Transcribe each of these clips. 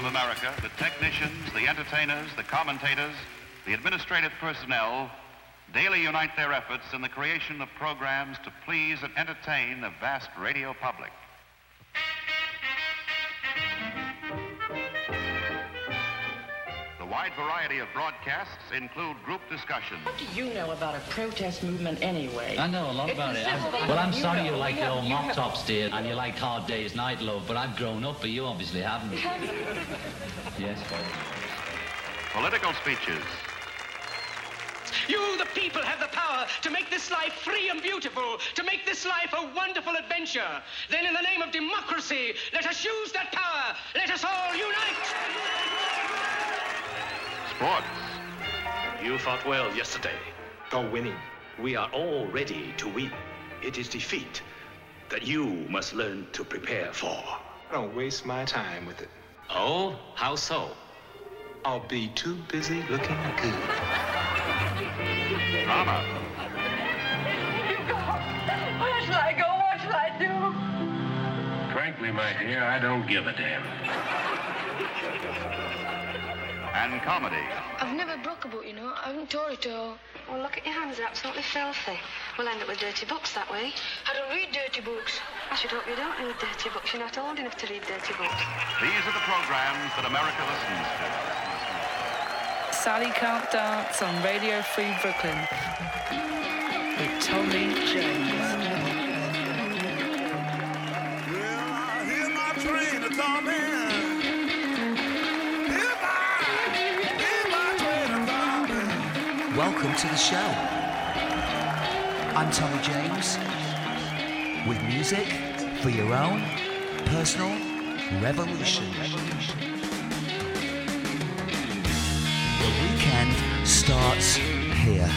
of America, the technicians, the entertainers, the commentators, the administrative personnel daily unite their efforts in the creation of programs to please and entertain the vast radio public. Wide variety of broadcasts include group discussions. What do you know about a protest movement anyway? I know a lot It's about it. I'm- simple thing well, I'm you sorry know. you like You the old have- mop have- tops, dear, and you like Hard Day's Night Love, but I've grown up, but you obviously haven't. yes. Political speeches. You, the people, have the power to make this life free and beautiful, to make this life a wonderful adventure. Then, in the name of democracy, let us use that power. Let us all unite. Sports. You fought well yesterday. Go winning. We are all ready to win. It is defeat that you must learn to prepare for. I don't waste my time with it. Oh, how so? I'll be too busy looking good. Drama. Where shall I go? What shall I do? Frankly, my dear, I don't give a damn. And comedy. I've never broke a book, you know. I haven't tore it all. Well, look at your hands, they're absolutely filthy. We'll end up with dirty books that way. I don't read dirty books. I should hope you don't read dirty books. You're not old enough to read dirty books. These are the programs that America listens to. Sally Can't Dance on Radio Free Brooklyn with Tommy James. Hear my train a Welcome to the show. I'm Tommy James with music for your own personal revolution. The weekend starts here.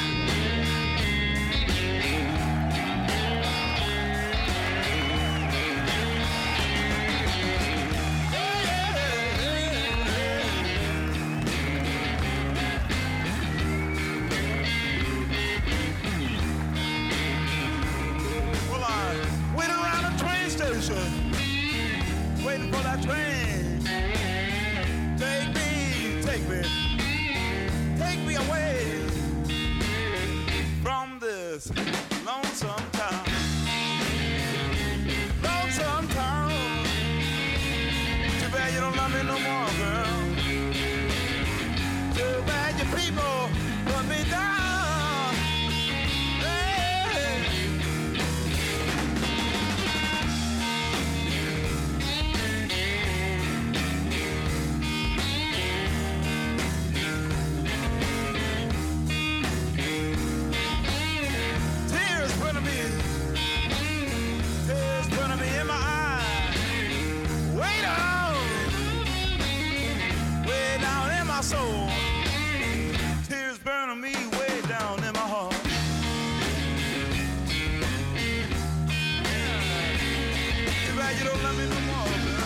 You don't love me no more,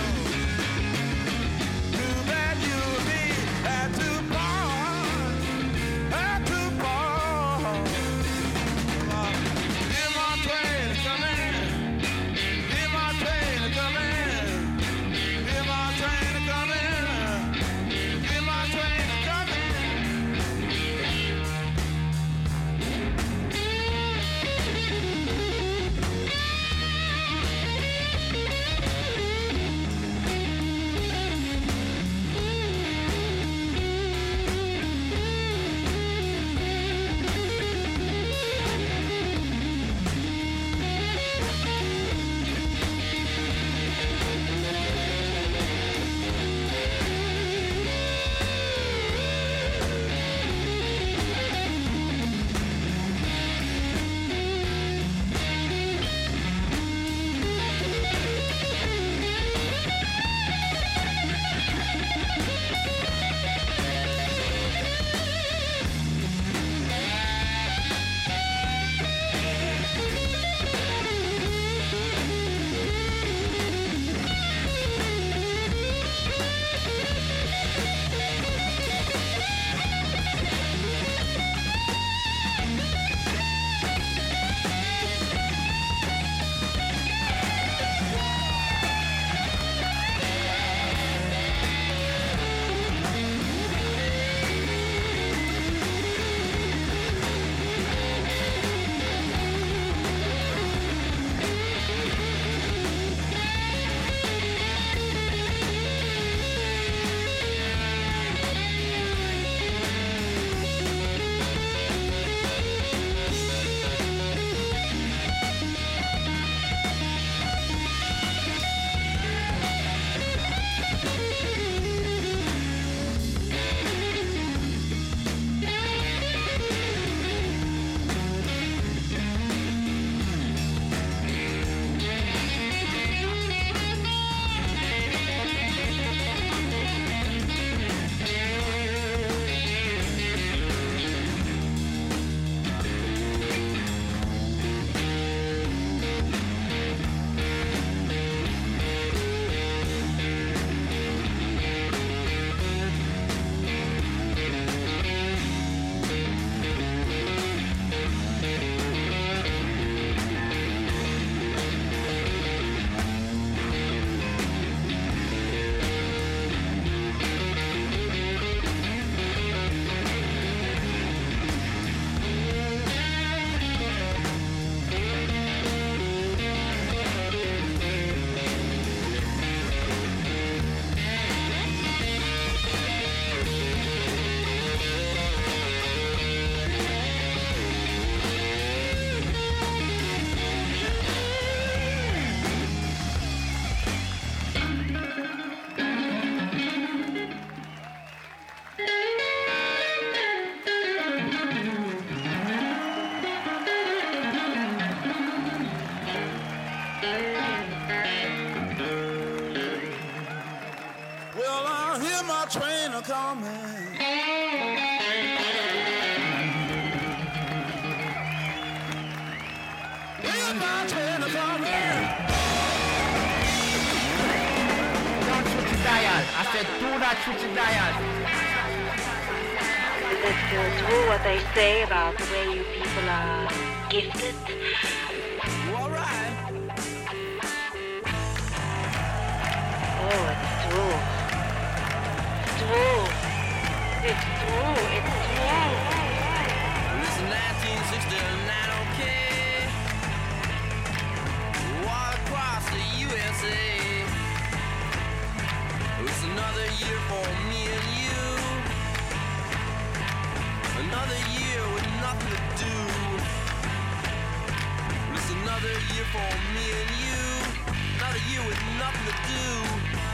said, do not switch the dial. It's true what they say about the way you people are gifted. Alright. Oh, it's true. It's true. It's true. It's true. It's 1969, okay. Walk across the USA another year for me and you. Another year with nothing to do. Well, it's another year for me and you. Another year with nothing to do.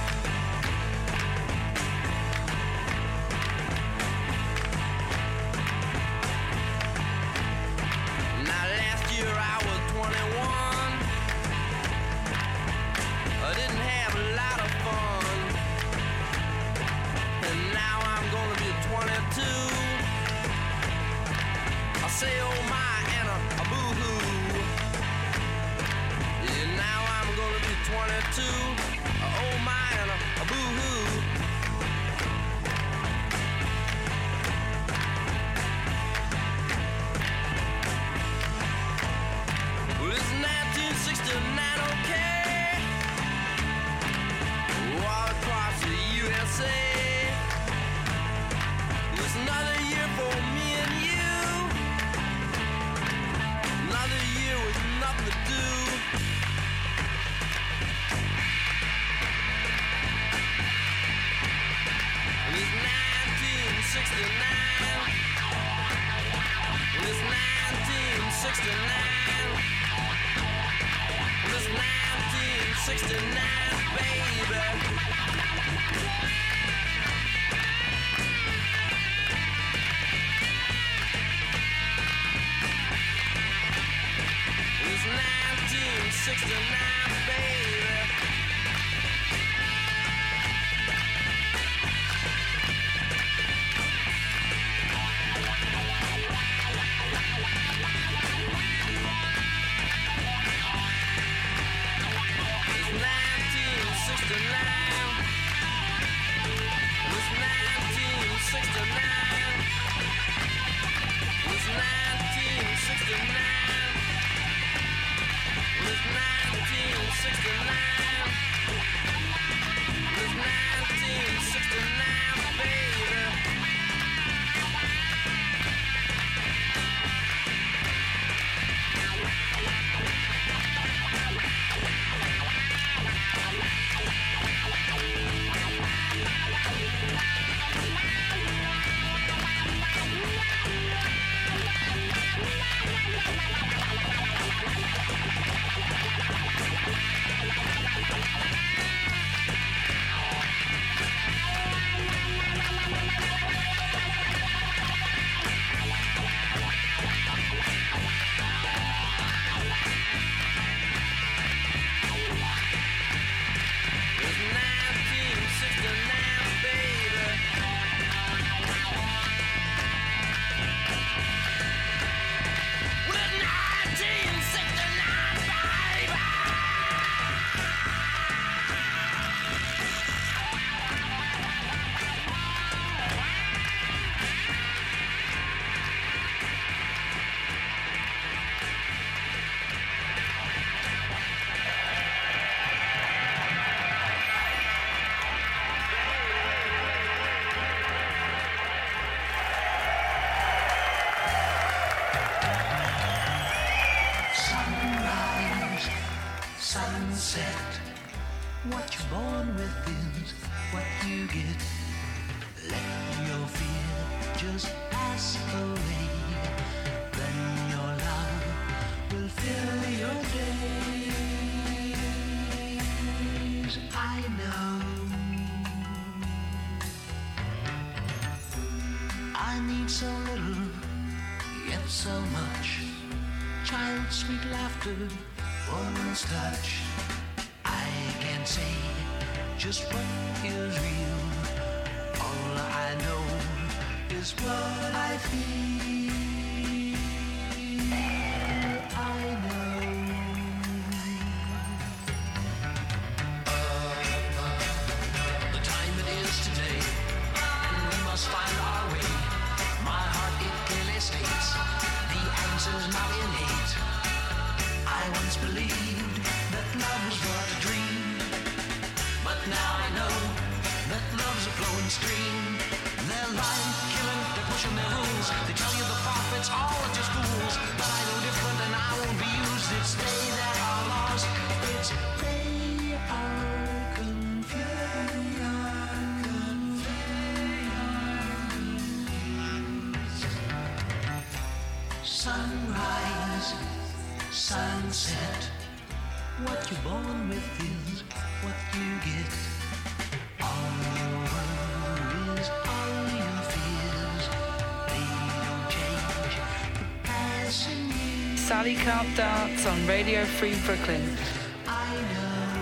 Sally Can't Dance on Radio Free Brooklyn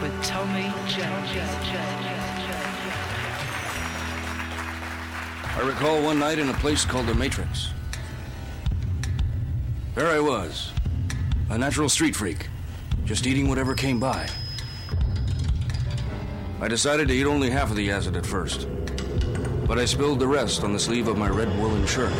with Tommy Jones. I recall one night in a place called the Matrix. There I was, a natural street freak, just eating whatever came by. I decided to eat only half of the acid at first, but I spilled the rest on the sleeve of my red woolen shirt.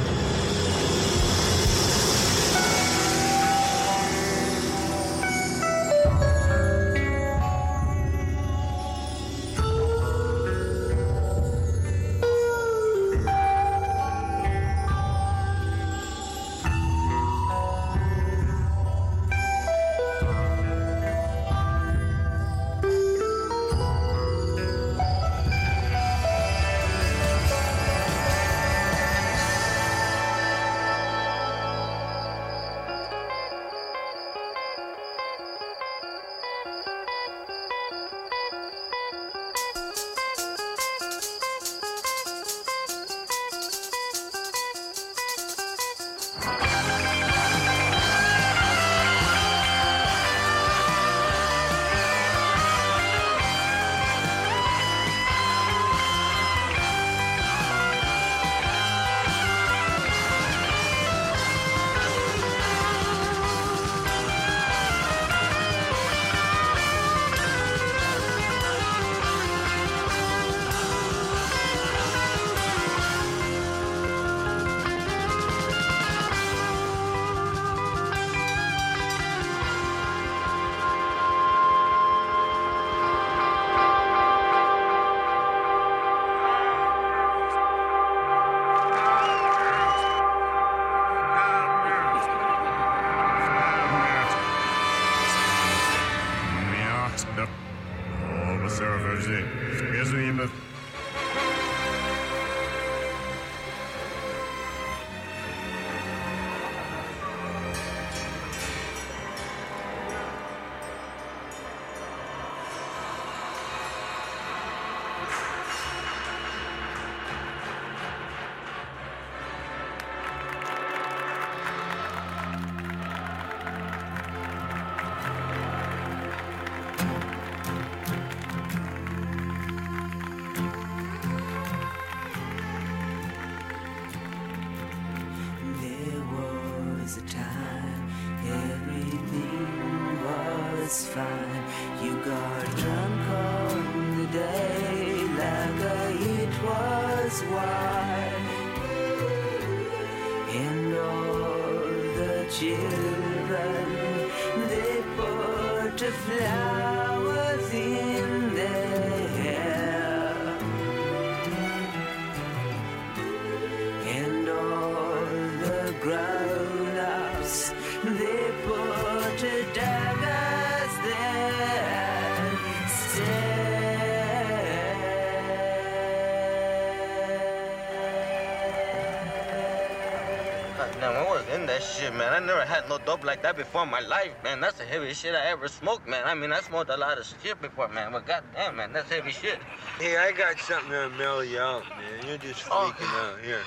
Shit, man. I never had no dope like that before in my life, man. That's the heaviest shit I ever smoked, man. I mean, I smoked a lot of shit before, man. But goddamn, man, that's heavy shit. Hey, I got something to mellow you out, man. You're just Oh. freaking out. Here.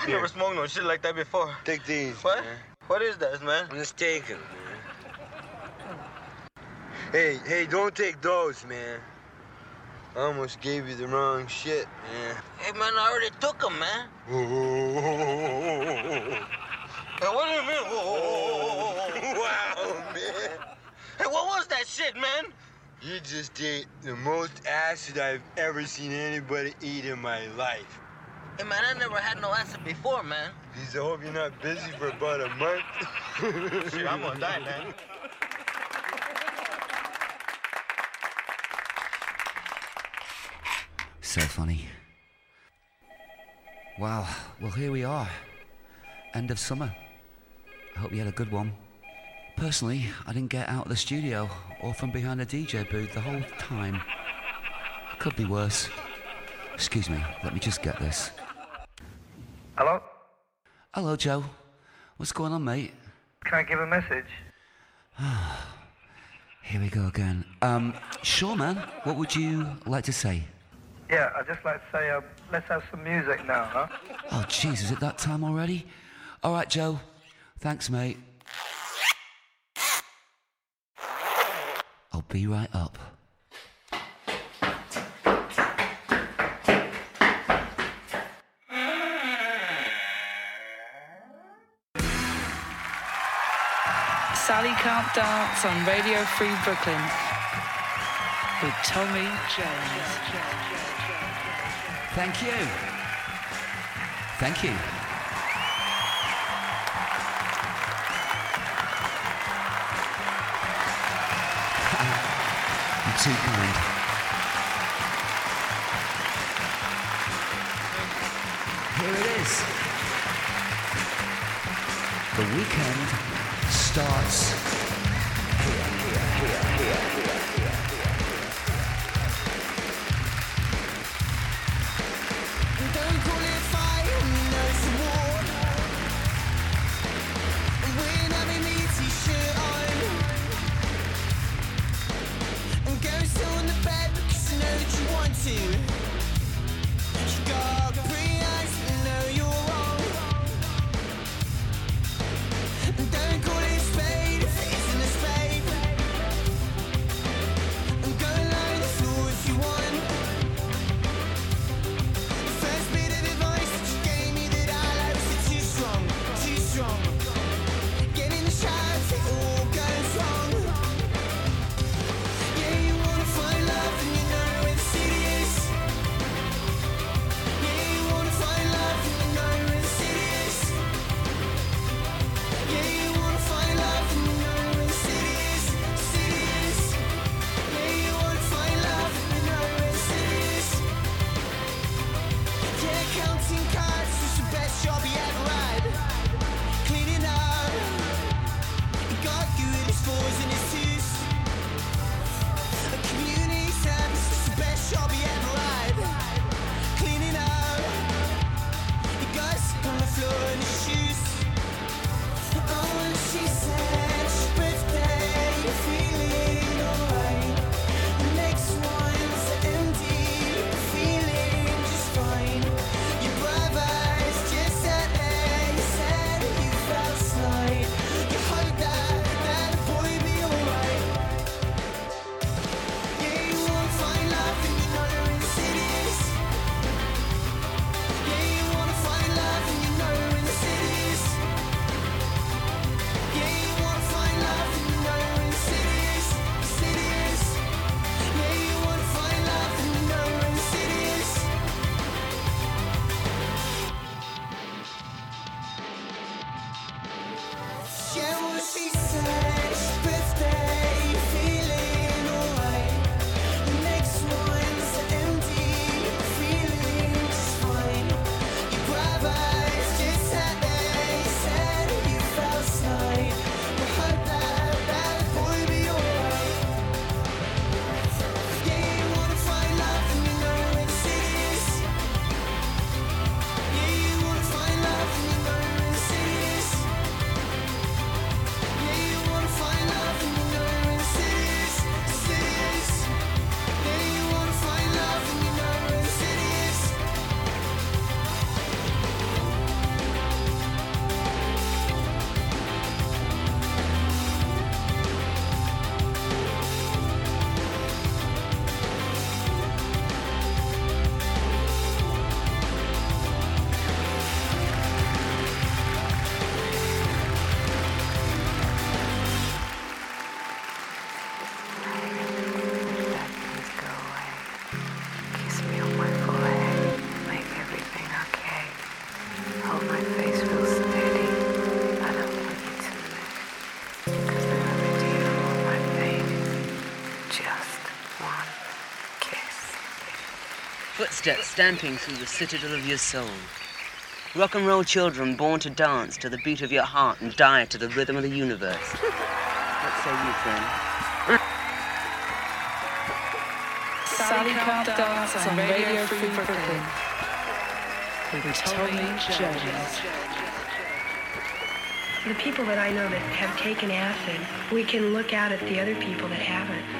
I never smoked no shit like that before. Take these. What? Man. What is that, man? Let's take them, man. Hey, hey, don't take those, man. I almost gave you the wrong shit, man. Hey, man, I already took them, man. Hey, what do you mean? wow, man. Hey, what was that shit, man? You just ate the most acid I've ever seen anybody eat in my life. Hey, man, I never had no acid before, man. Please, I hope you're not busy for about a month. Shit, I'm gonna die, man. So funny. Wow, well, here we are. End of summer. I hope you had a good one. Personally, I didn't get out of the studio or from behind the DJ booth the whole time. Could be worse. Excuse me, let me just get this. Hello? Hello, Joe. What's going on, mate? Can I give a message? Here we go again. Um, sure, man. What would you like to say? Yeah, I'd just like to say, uh, let's have some music now, huh? Oh, jeez, is it that time already? All right, Joe. Thanks, mate. I'll be right up. Sally Can't Dance on Radio Free Brooklyn with Tommy Jones. Thank you. Thank you. Too kind. Here it is. The weekend starts here, here, here, here, footsteps stamping through the citadel of your soul. Rock and roll children born to dance to the beat of your heart and die to the rhythm of the universe. what say you, friend? Sally can't dance on Radio Free Brooklyn with Tommy Jones. The people that I know that have taken acid, we can look out at the other people that haven't.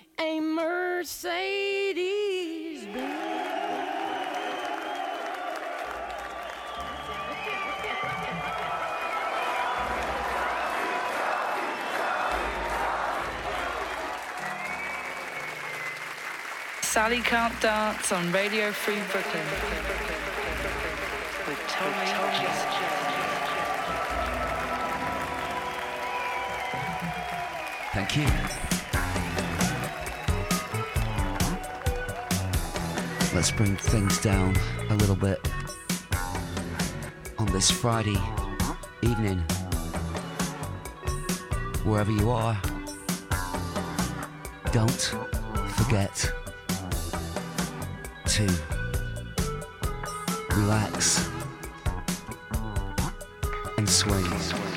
a Mercedes Benz? Sally Can't Dance on Radio Free Brooklyn. With Tommy Jazz. Thank you. Let's bring things down a little bit on this Friday evening. Wherever you are, don't forget to relax and swing.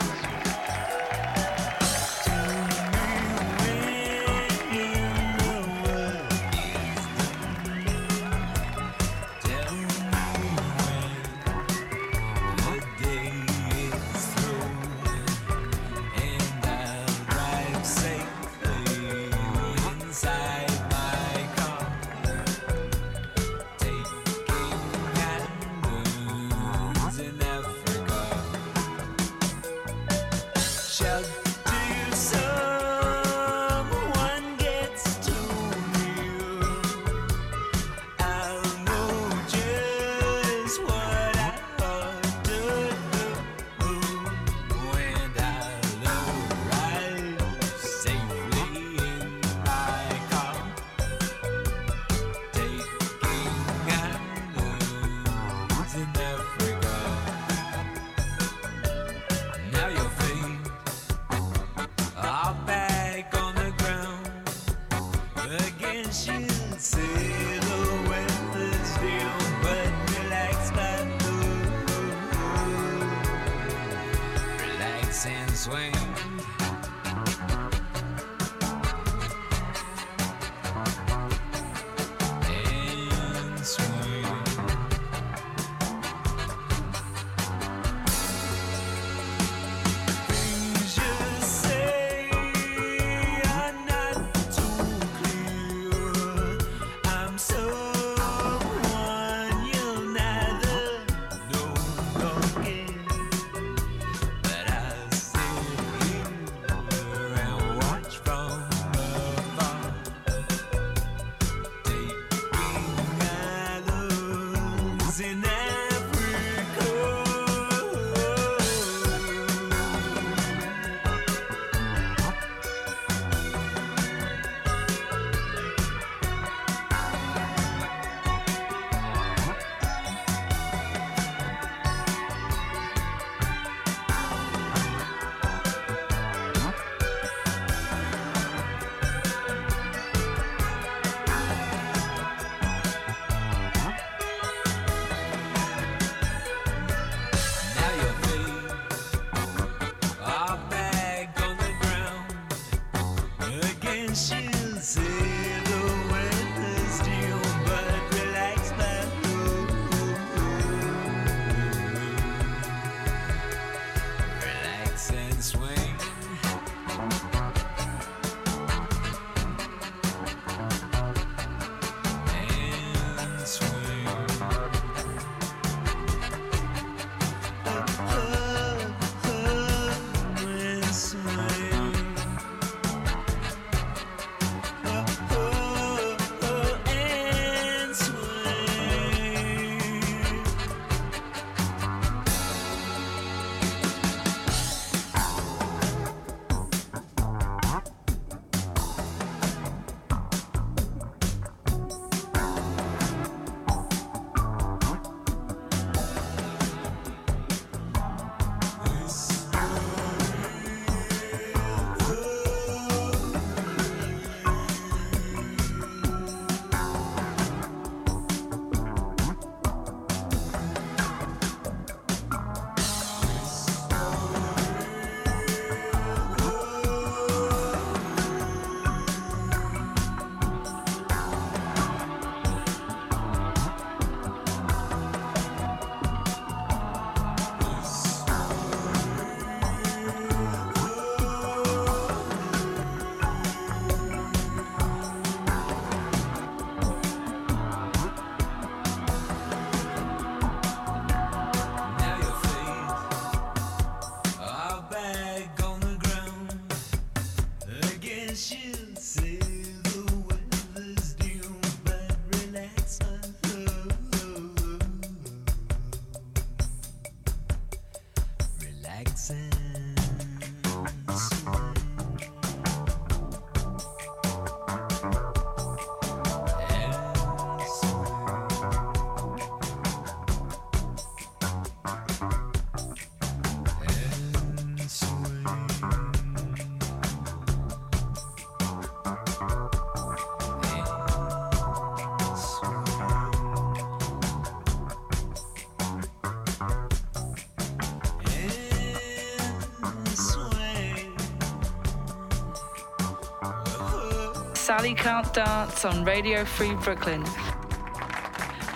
Sally Can't Dance on Radio Free Brooklyn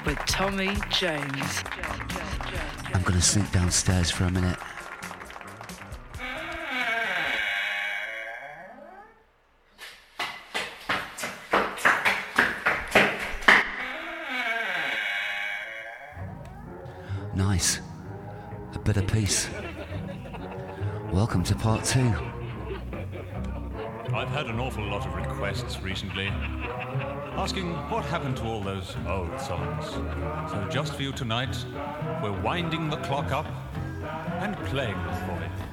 with Tommy James. I'm going to sneak downstairs for a minute. Nice. A bit of peace. Welcome to part two had an awful lot of requests recently asking what happened to all those old songs. So, just for you tonight, we're winding the clock up and playing them for you.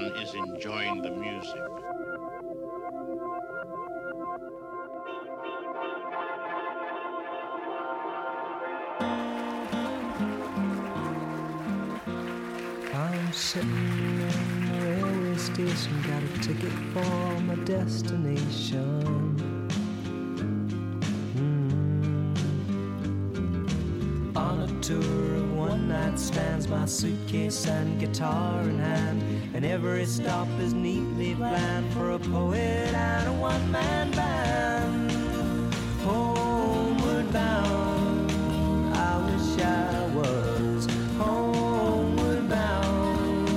Is enjoying the music. I'm sitting in the railway station, got a ticket for my destination. Mm. On a tour of one night stands, my suitcase and guitar in hand, and every stop is neatly planned for a poet and a one man band. Homeward bound, I wish I was homeward bound.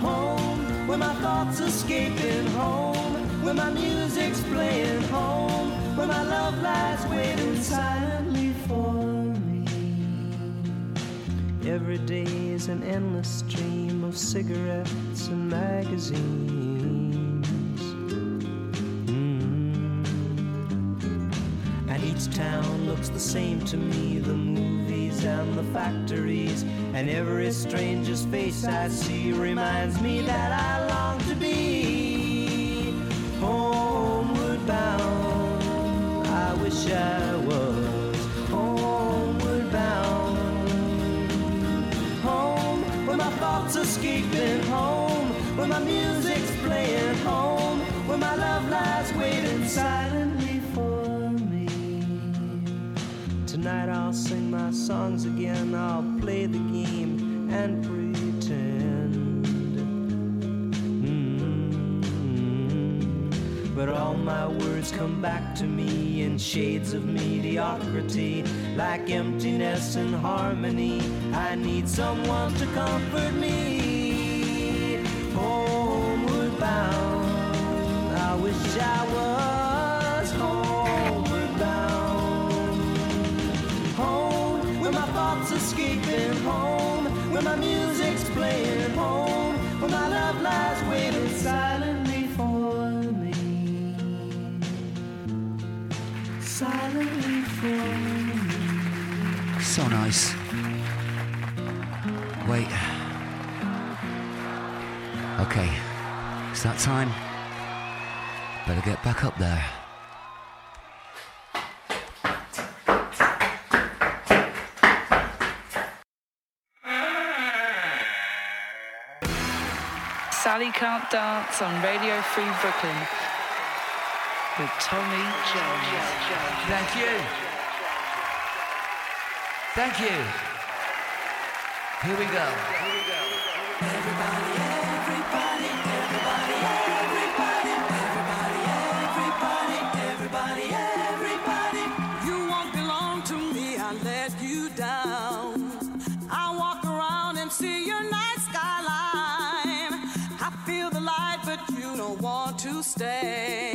Home, where my thoughts escaping home, where my music's playing home, where my love lies waiting silently for me. Every day is an endless stream cigarettes and magazines. Mm. And each town looks the same to me the movies and the factories. And every stranger's face I see reminds me that I come back to me in shades of mediocrity, like emptiness and harmony. I need someone to comfort me. Homeward bound, I wish I was homeward bound. Home, where my thoughts escaping home, where my music's playing home, where my love lies waiting silently So nice. Wait. Okay, it's that time. Better get back up there. Sally Can't Dance on Radio Free Brooklyn with Tommy Jones. Thank you. Thank you. Here we go. Everybody, everybody, everybody, everybody, everybody, everybody, everybody, everybody. You won't belong to me, I let you down. I walk around and see your night skyline. I feel the light, but you don't want to stay.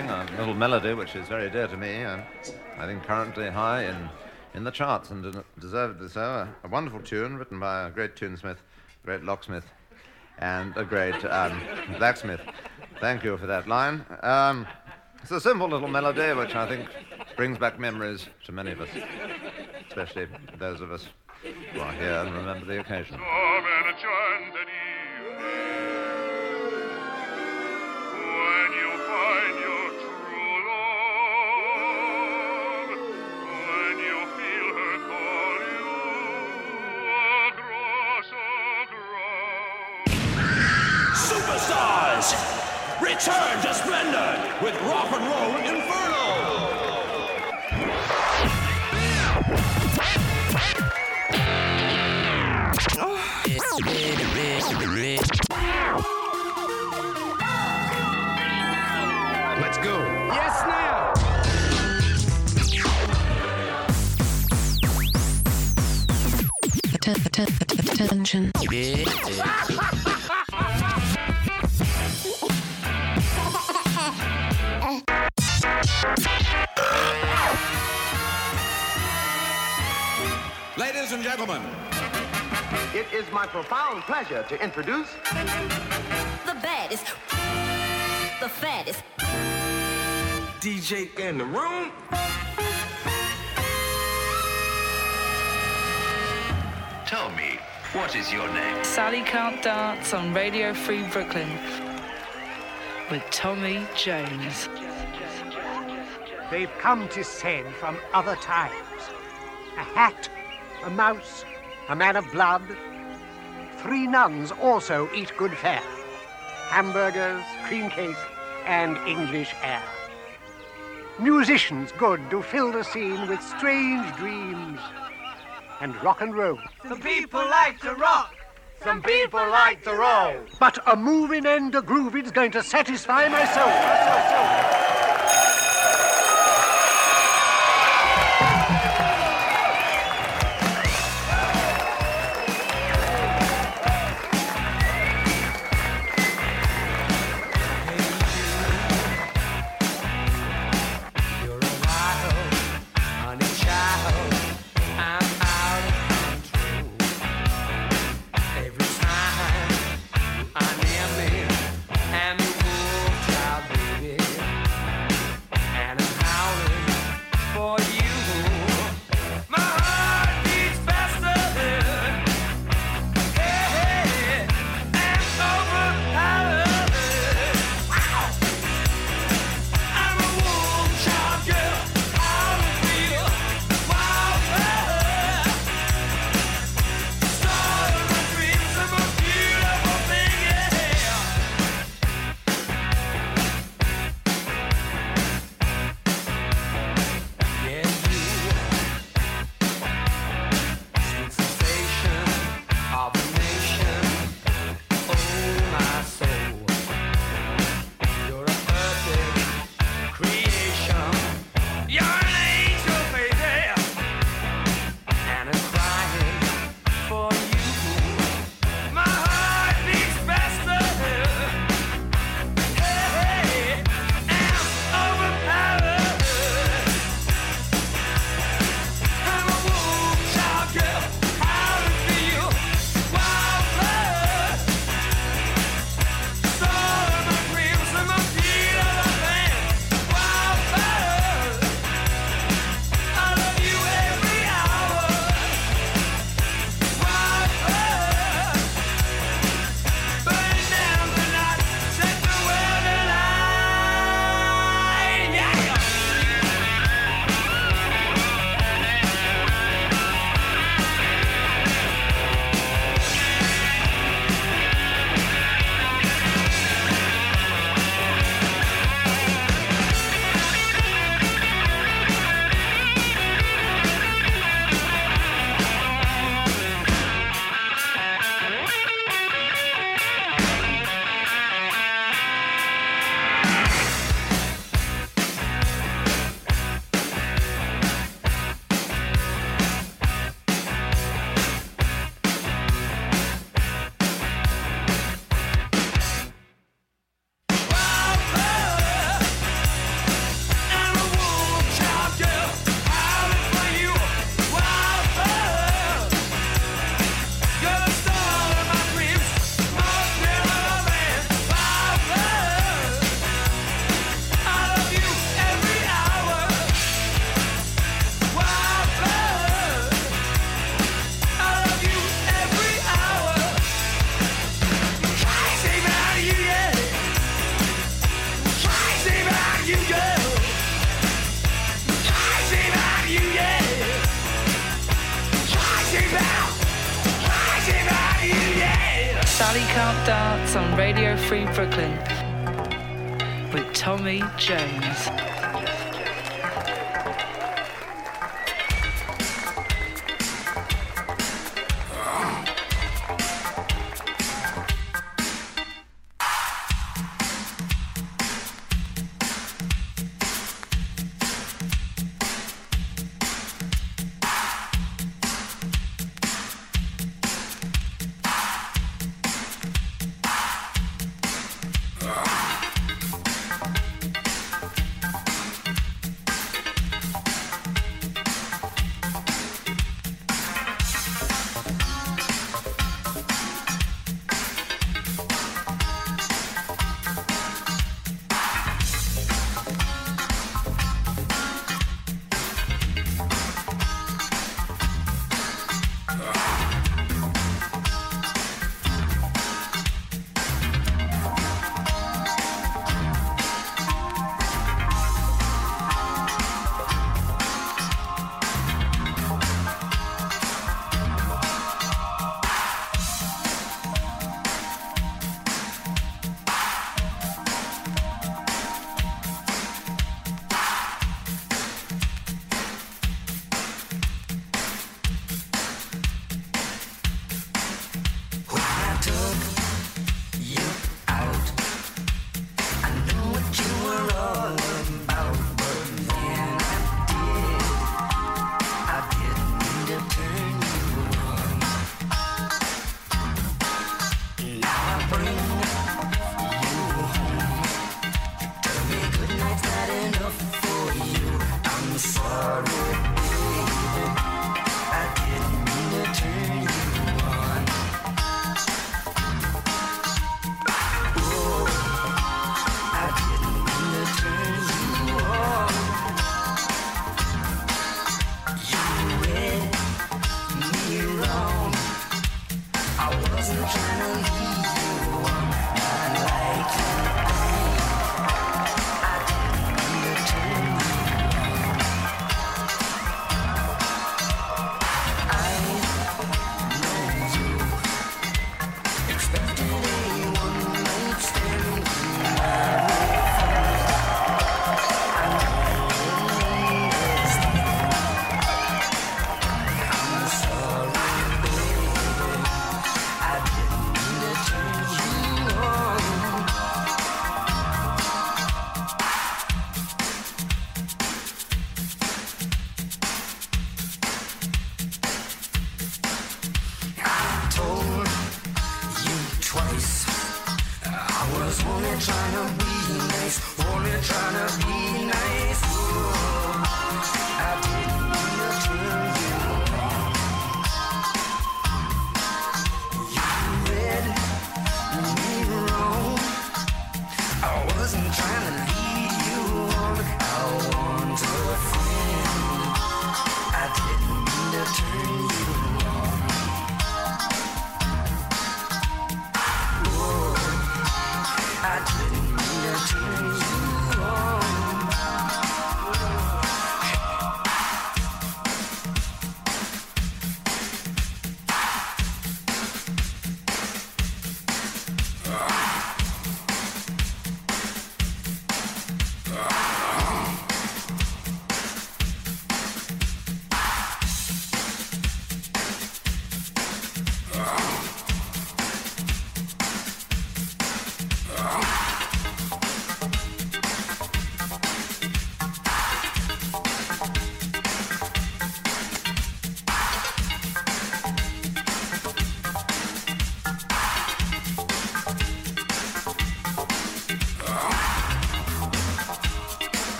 A little melody which is very dear to me, and I think currently high in, in the charts and deservedly so. A, a wonderful tune written by a great tunesmith, a great locksmith, and a great um, blacksmith. Thank you for that line. Um, it's a simple little melody which I think brings back memories to many of us, especially those of us who are here and remember the occasion. With Rock and Roll Inferno! Let's go. Yes, now! Attention. Ladies and gentlemen, It is my profound pleasure to introduce The baddest. The fattest. DJ in the room. Tell me, what is your name? Sally Can't Dance on Radio Free Brooklyn with Tommy Jones. They've come to send from other times. A hat, a mouse, a man of blood. Three nuns also eat good fare. Hamburgers, cream cake, and English air. Musicians good to fill the scene with strange dreams. And rock and roll. some people like to rock, some people like to roll. But a moving and a grooving's going to satisfy my soul. My soul.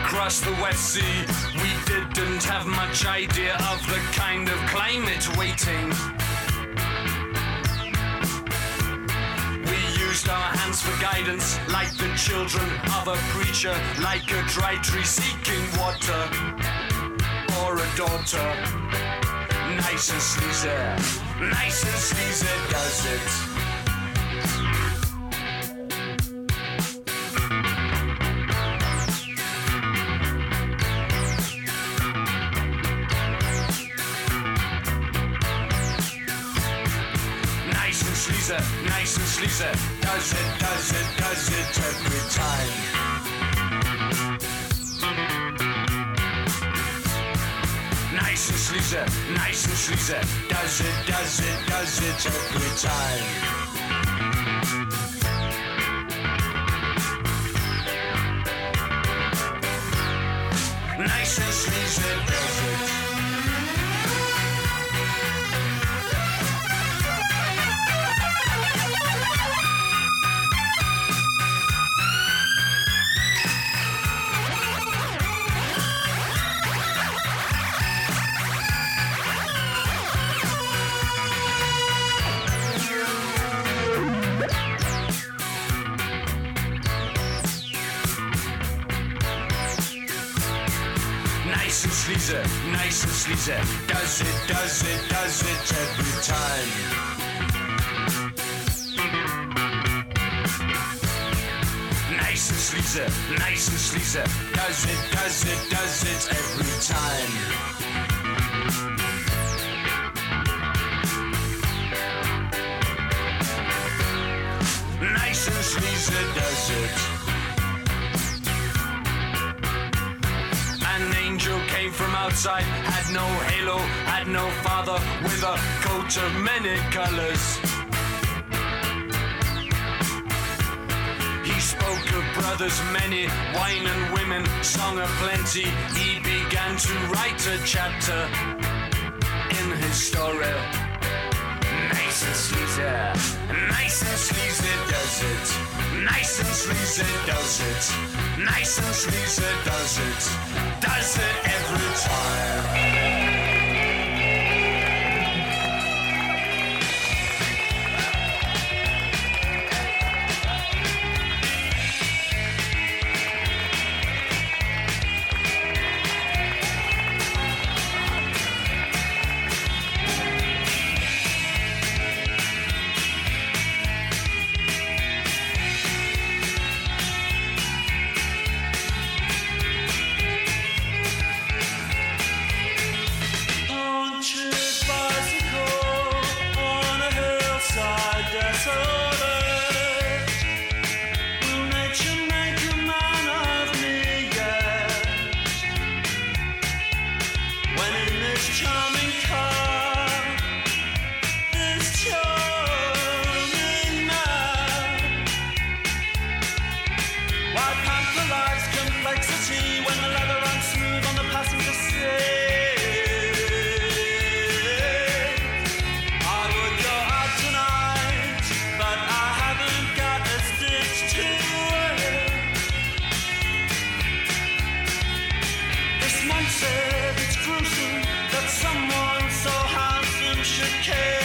Across the West Sea. We didn't have much idea of the kind of climate waiting. We used our hands for guidance, like the children of a preacher, like a dry tree seeking water, or a daughter. Nice and sleazy, nice and sleazy does it. Nice and sleazy. Does it, does it, does it every time. Nice and sleazy. Does it, does it, does it every time. Nice and sleazy does it. An angel came from outside, had no halo, had no father, with a coat of many colors. Brothers many, wine and women, song of plenty. He began to write a chapter in his story. Nice and sleazy, nice and sleazy does it. Nice and sleazy does it. Nice and sleazy does it. Does it every time. Said it's gruesome that someone so handsome should care.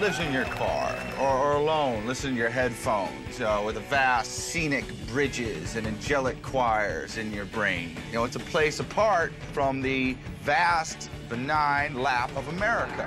lives in your car or, or alone, listening to your headphones uh, with the vast scenic bridges and angelic choirs in your brain. You know, it's a place apart from the vast, benign lap of America.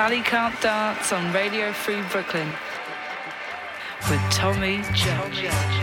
Sally Can't Dance on Radio Free Brooklyn with Tommy Judge.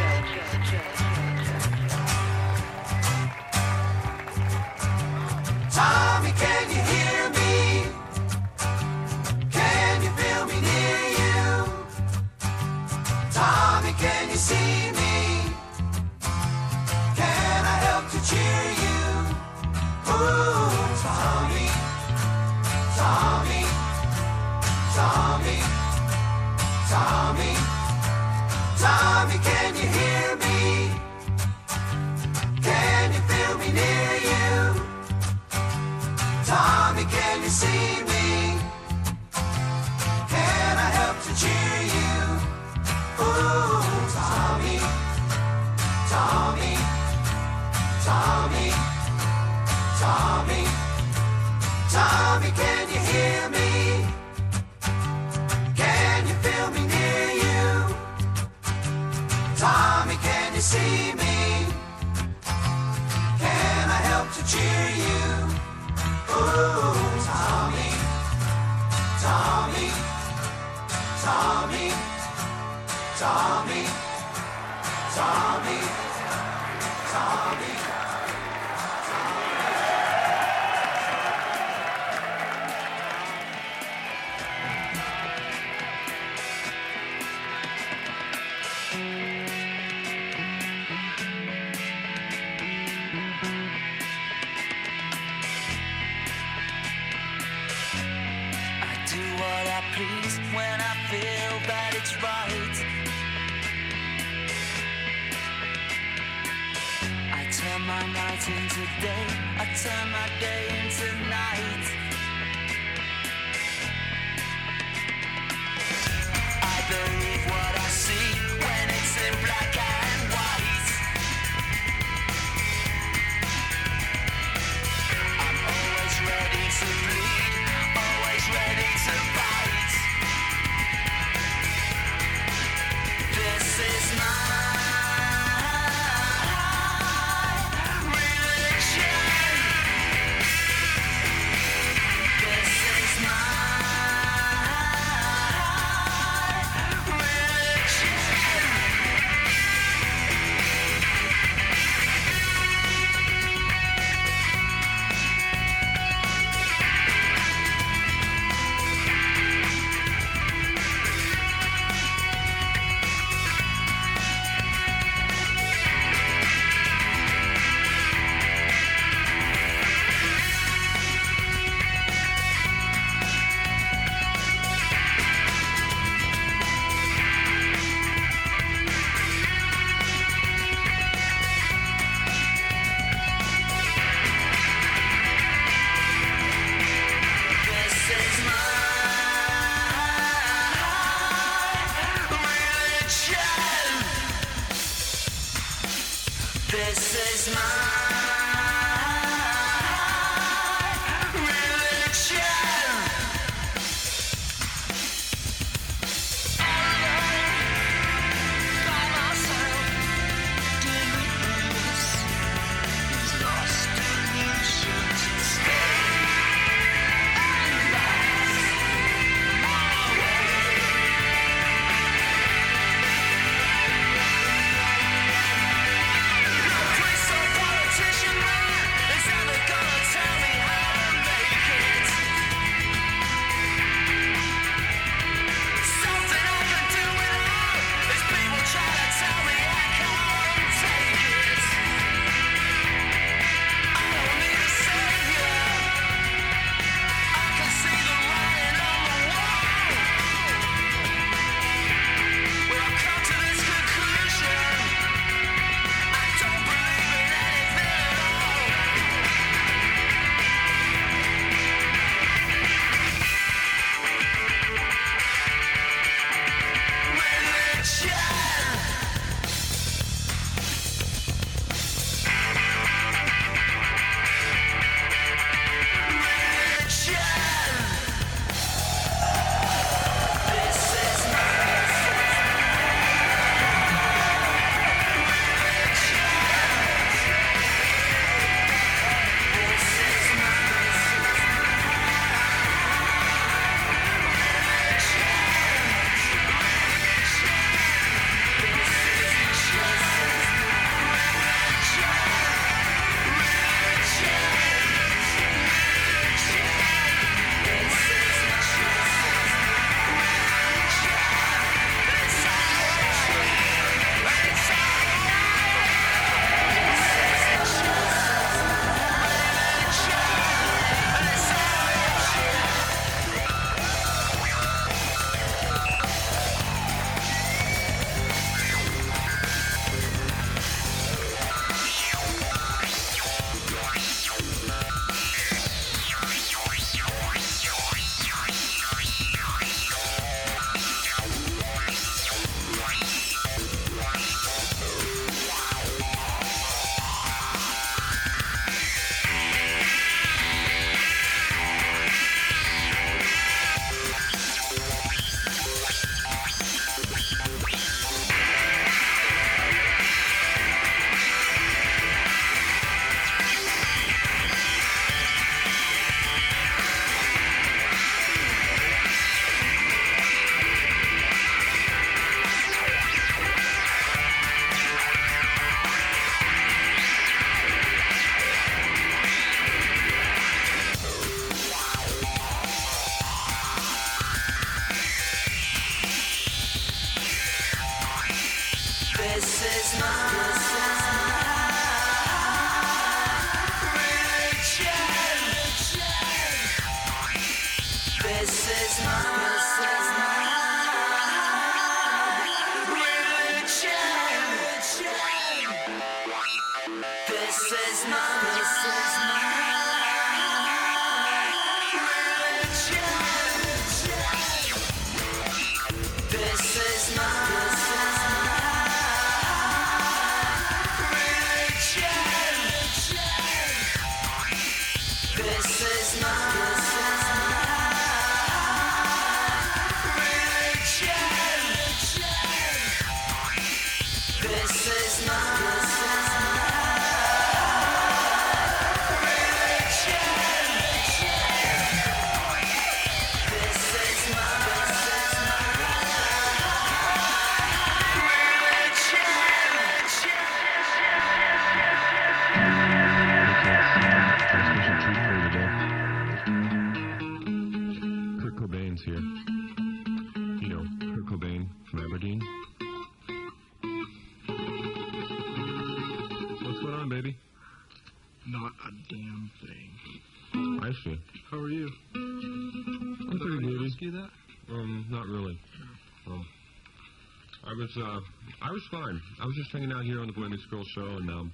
Just hanging out here on the Boy Meets Girl show, and um,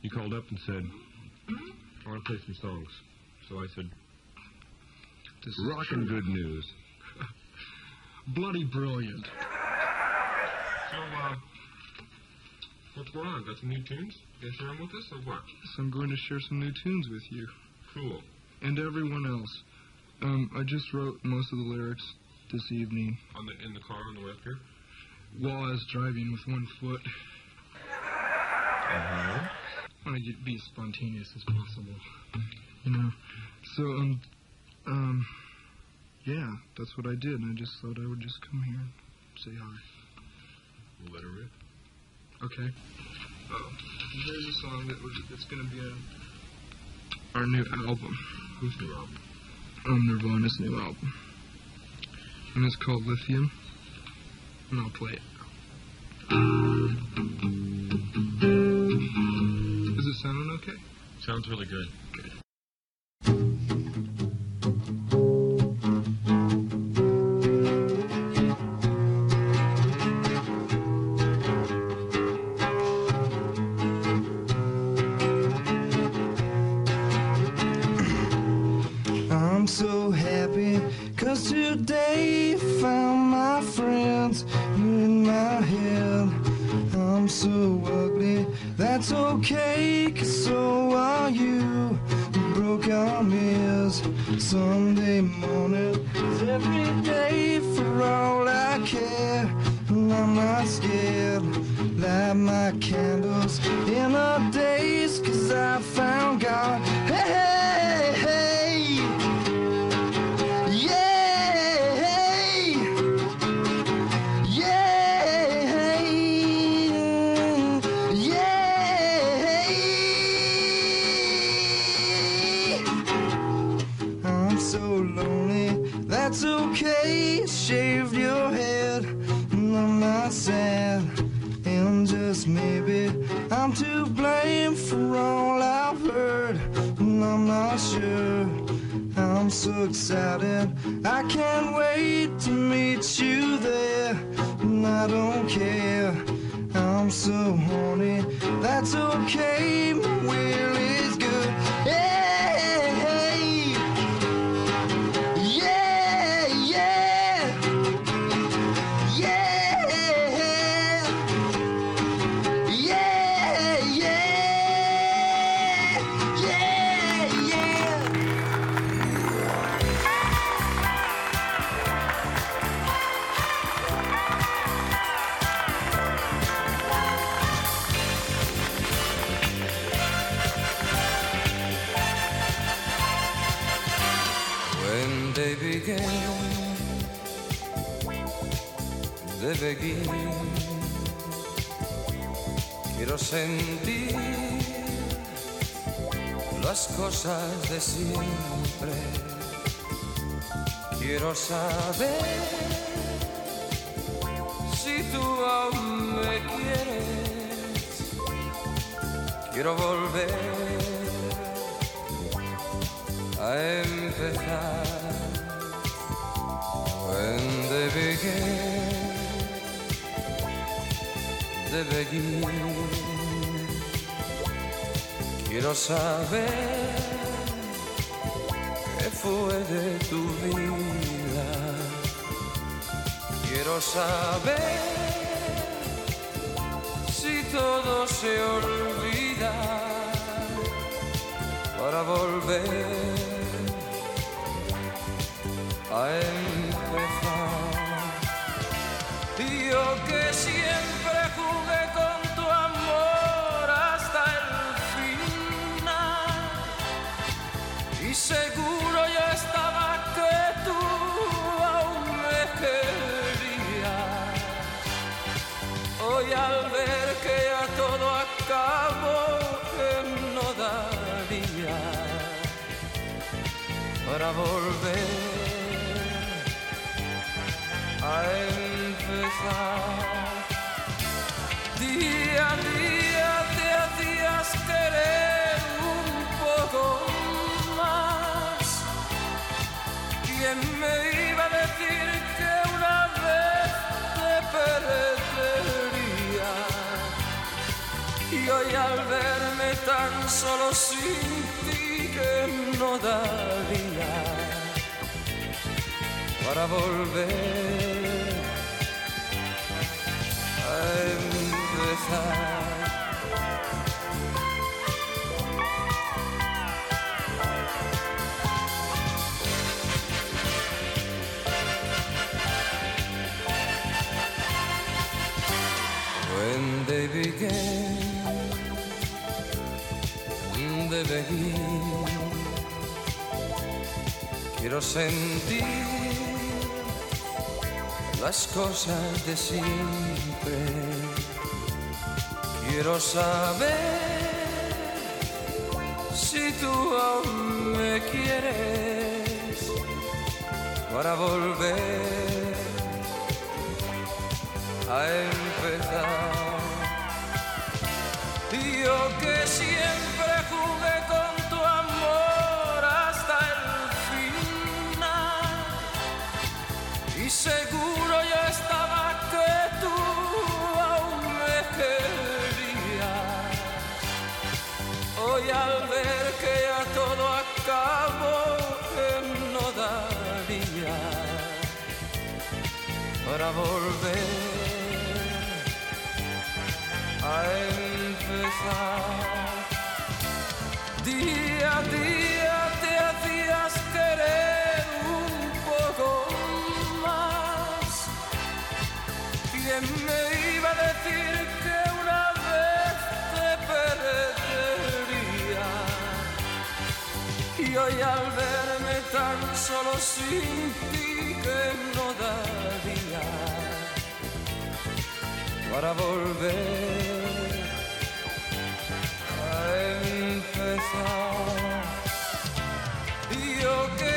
you called up and said, "I want to play some songs." So I said, This is "Rockin' true. good news." Bloody brilliant. So, uh, what's going on? Got some new tunes? You gonna share them with us, or what? So I'm going to share some new tunes with you. Cool. And everyone else. Um, I just wrote most of the lyrics this evening On the in the car on the way up here. While I was driving with one foot. Uh-huh. I want to be as spontaneous as possible. You know. So um um yeah, that's what I did, I just thought I would just come here and say hi. We'll let her rip. Okay. Oh, here's a song that was it's gonna be a our new album. Whose new album? Um, Nirvana's new album, and it's called Lithium. And I'll play it. Is it sounding okay? Sounds really good. I'm so happy cause today so ugly, that's okay, cause so are you. Broke arm is Sunday morning, is every day for all I care. And I'm not scared, light my candles in a daze, cause I found God. So excited, I can't wait to meet you there. And I don't care, I'm so horny, that's okay. Cosas de siempre. Quiero saber si tú aún me quieres quiero volver a empezar. When they begin, they begin. Quiero saber qué fue de tu vida. Quiero saber si todo se olvida para volver a empezar. Y para volver a empezar. Día a día te hacías querer un poco más. ¿Quién me iba a decir que una vez te perdería? Y hoy al verme tan solo sin ti que no daría para volver a empezar. When they began, they begin. Quiero sentir las cosas de siempre. Quiero saber si tú aún me quieres para volver a empezar. Yo que siempre para volver a empezar. Día a día te hacías querer un poco más. ¿Quién me iba a decir que una vez te perdería? Y hoy al verme tan solo sin ti no daría para volver a empezar. Yo que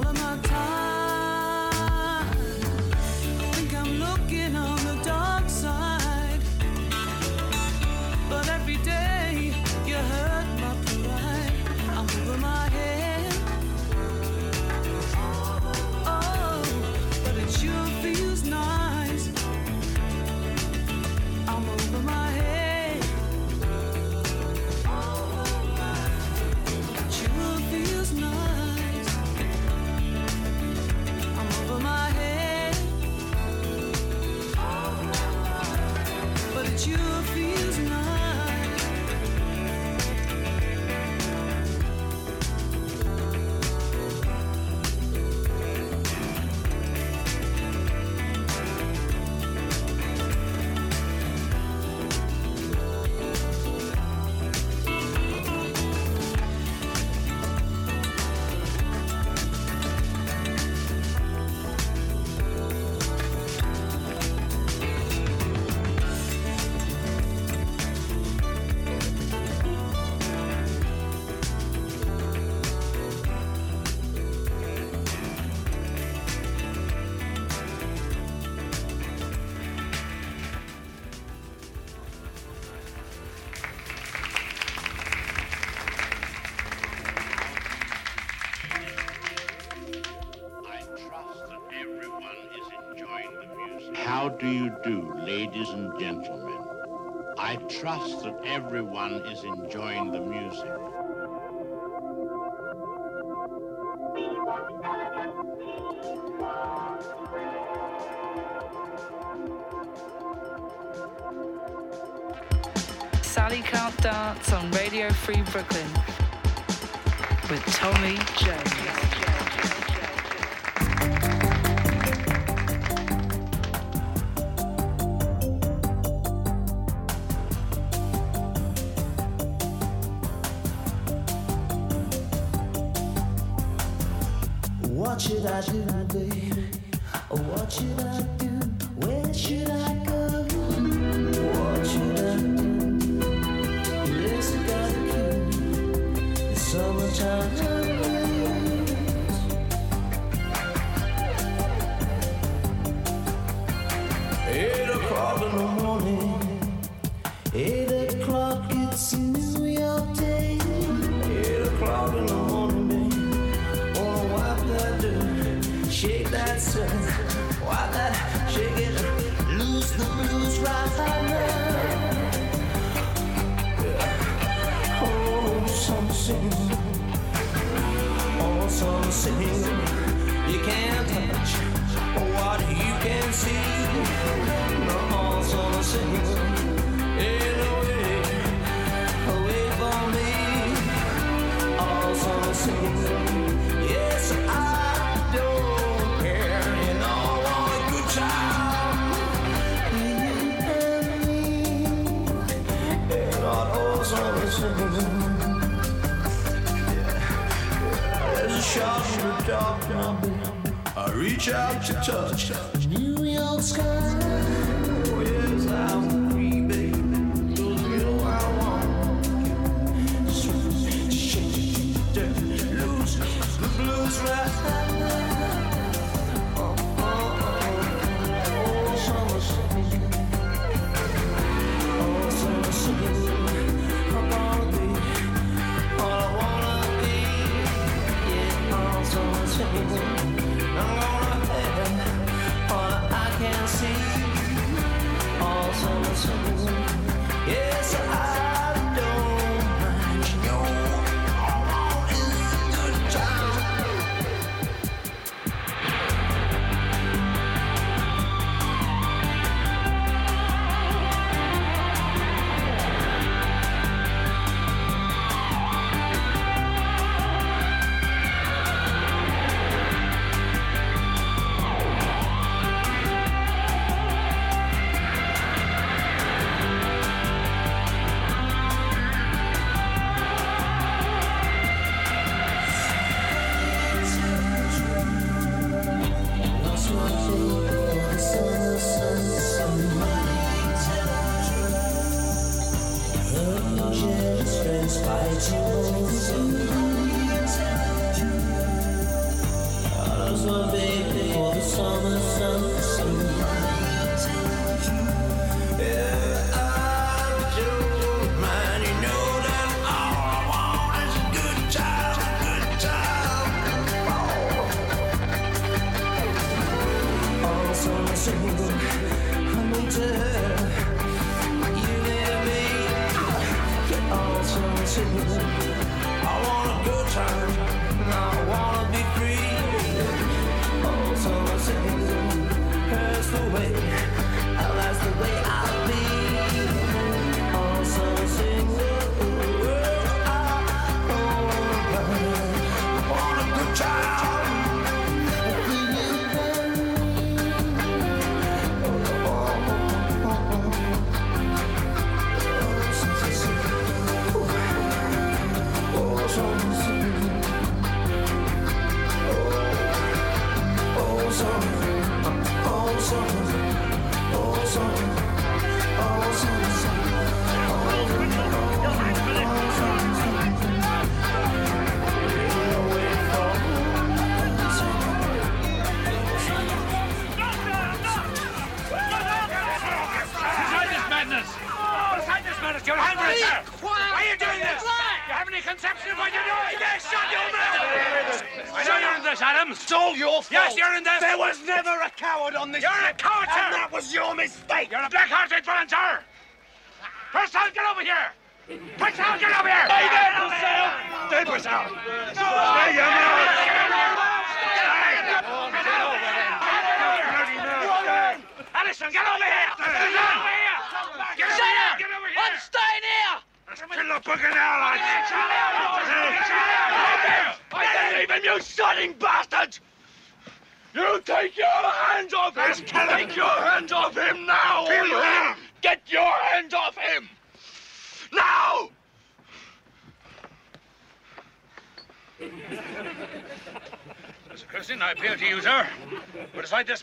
olamaz trust that everyone is enjoying the music. Sally Can't Dance on Radio Free Brooklyn with Tommy Jones.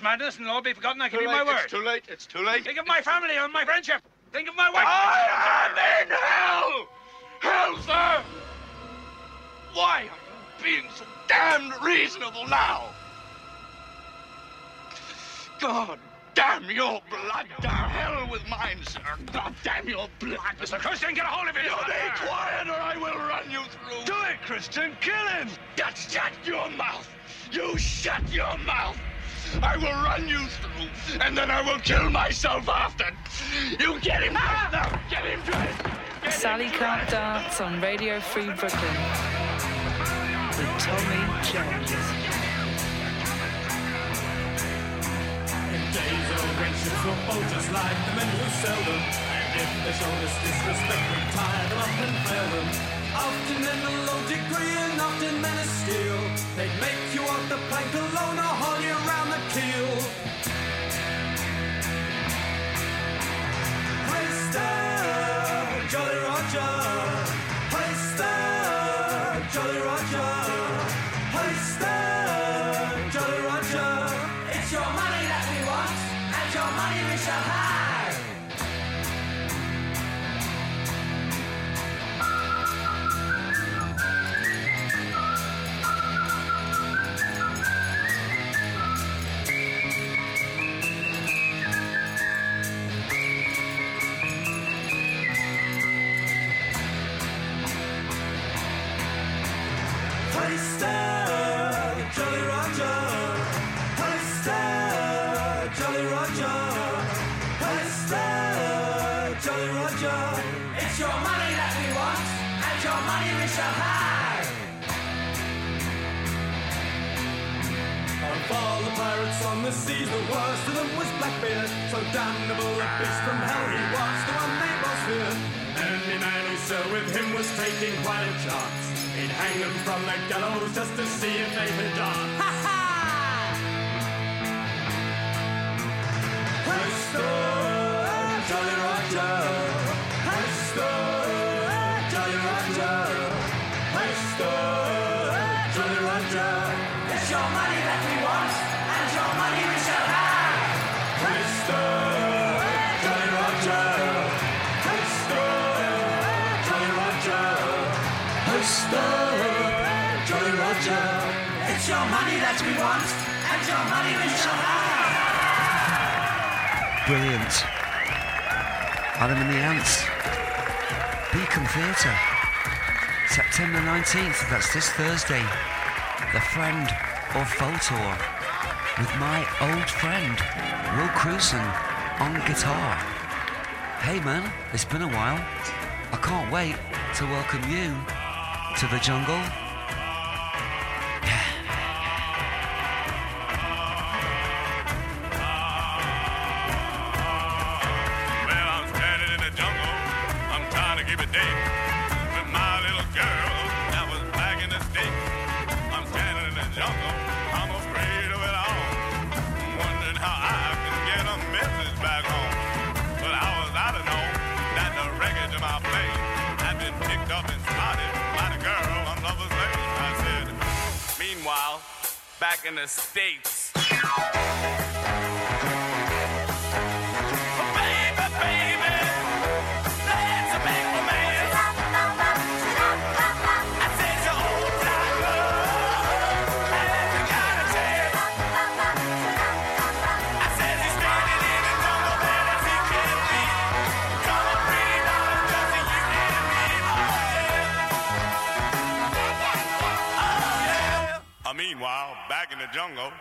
Madness and all be forgotten, I give you my word. It's too late. It's too late. Think of my family and my friendship. Think of my wife. I am in hell! Hell, sir! Why are you being so damned reasonable now? God damn your blood to hell with mine, sir. God damn your blood. Mr. Christian, get a hold of it. You be quiet or I will run you through. Do it, Christian. Kill him. Just shut your mouth. You shut your mouth. I will run you through, and then I will kill myself after. You get him dressed ah! now. Get him dressed. Sally Can't Dance on Radio Free Brooklyn with Tommy Jones. Days old friendships were just like the men who sell them. And if they showed us disrespect, we tie them up and fail them. Often in a low degree and often men of steel. They'd make you walk the plank alone or haul you So damnable a beast from hell, he was the one they most feared. Any man who sailed with him was taking quite a chance. He'd hang them from the gallows just to see if they could dance. Ha ha! Presto, Brilliant. Adam and the Ants. Beacon Theatre. September 19th, that's this Thursday. The Friend or Foe Tour. With my old friend, Will Crewdson, on guitar. Hey man, it's been a while. I can't wait to welcome you to the jungle. Girl was back in the. I'm standing in the jungle. I'm afraid of it all. I'm wondering how I can get a message back home. But I was out to know that the wreckage of my plane had been picked up and spotted by the girl on Lover's. I said, meanwhile, back in the States. In the jungle.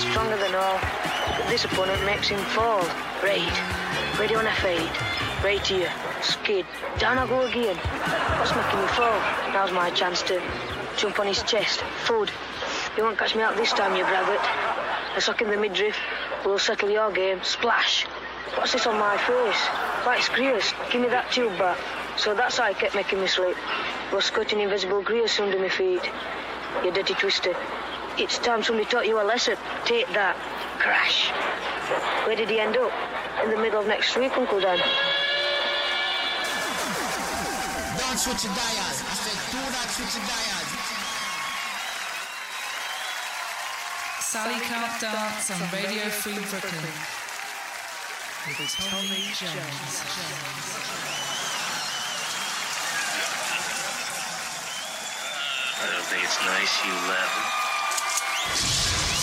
Stronger than all, but this opponent makes him fall. Right, ready on a fade. Right here, skid. Down I go again. What's making me fall? Now's my chance to jump on his chest. Food. You won't catch me out this time, you braggart. A sock in the midriff will settle your game. Splash. What's this on my face? Like screws. Give me that tube back. So that's how I kept making me slip. Was squirting invisible grease under my feet. You dirty twister. It's time somebody taught you a lesson. Take that. Crash. Where did he end up? In the middle of next week, Uncle Dan. Don't switch your dial. I said, do not switch your dial. Sally Can't Dance on Radio Free Brooklyn. With Tommy Jones. I don't think it's nice you laughing.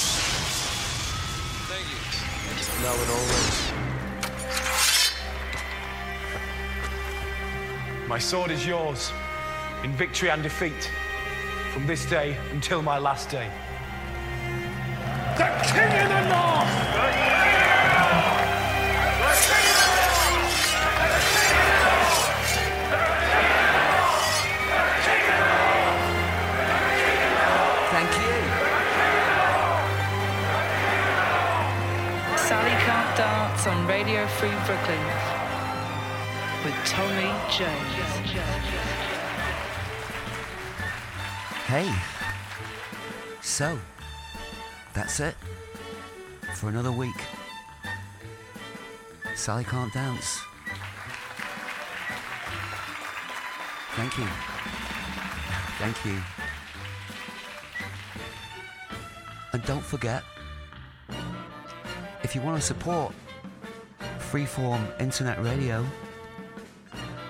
Now. My sword is yours, in victory and defeat, from this day until my last day. Free Brooklyn. With Tommy Jones. Hey. So, that's it for another week. Sally can't dance. Thank you. Thank you. And don't forget, if you want to support freeform internet radio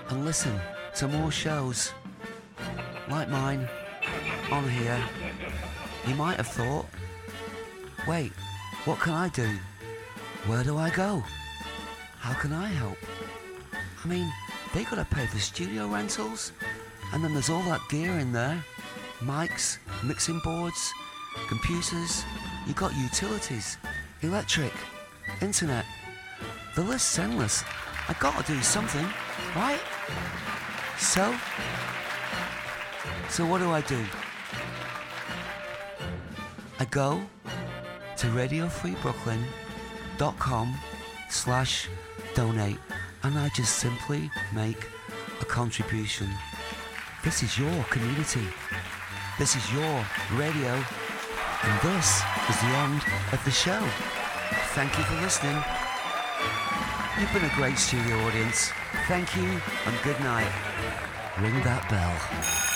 and listen to more shows like mine on here, you might have thought Wait, what can I do? Where do I go? How can I help? I mean, they gotta pay for studio rentals, and then there's all that gear in there mics, mixing boards, computers. You got utilities, electric, internet. The list's endless. I gotta do something, right? So? So what do I do? I go to radiofreebrooklyn.com slash donate and I just simply make a contribution. This is your community. This is your radio. And this is the end of the show. Thank you for listening. You've been a great studio audience. Thank you and good night. Ring that bell.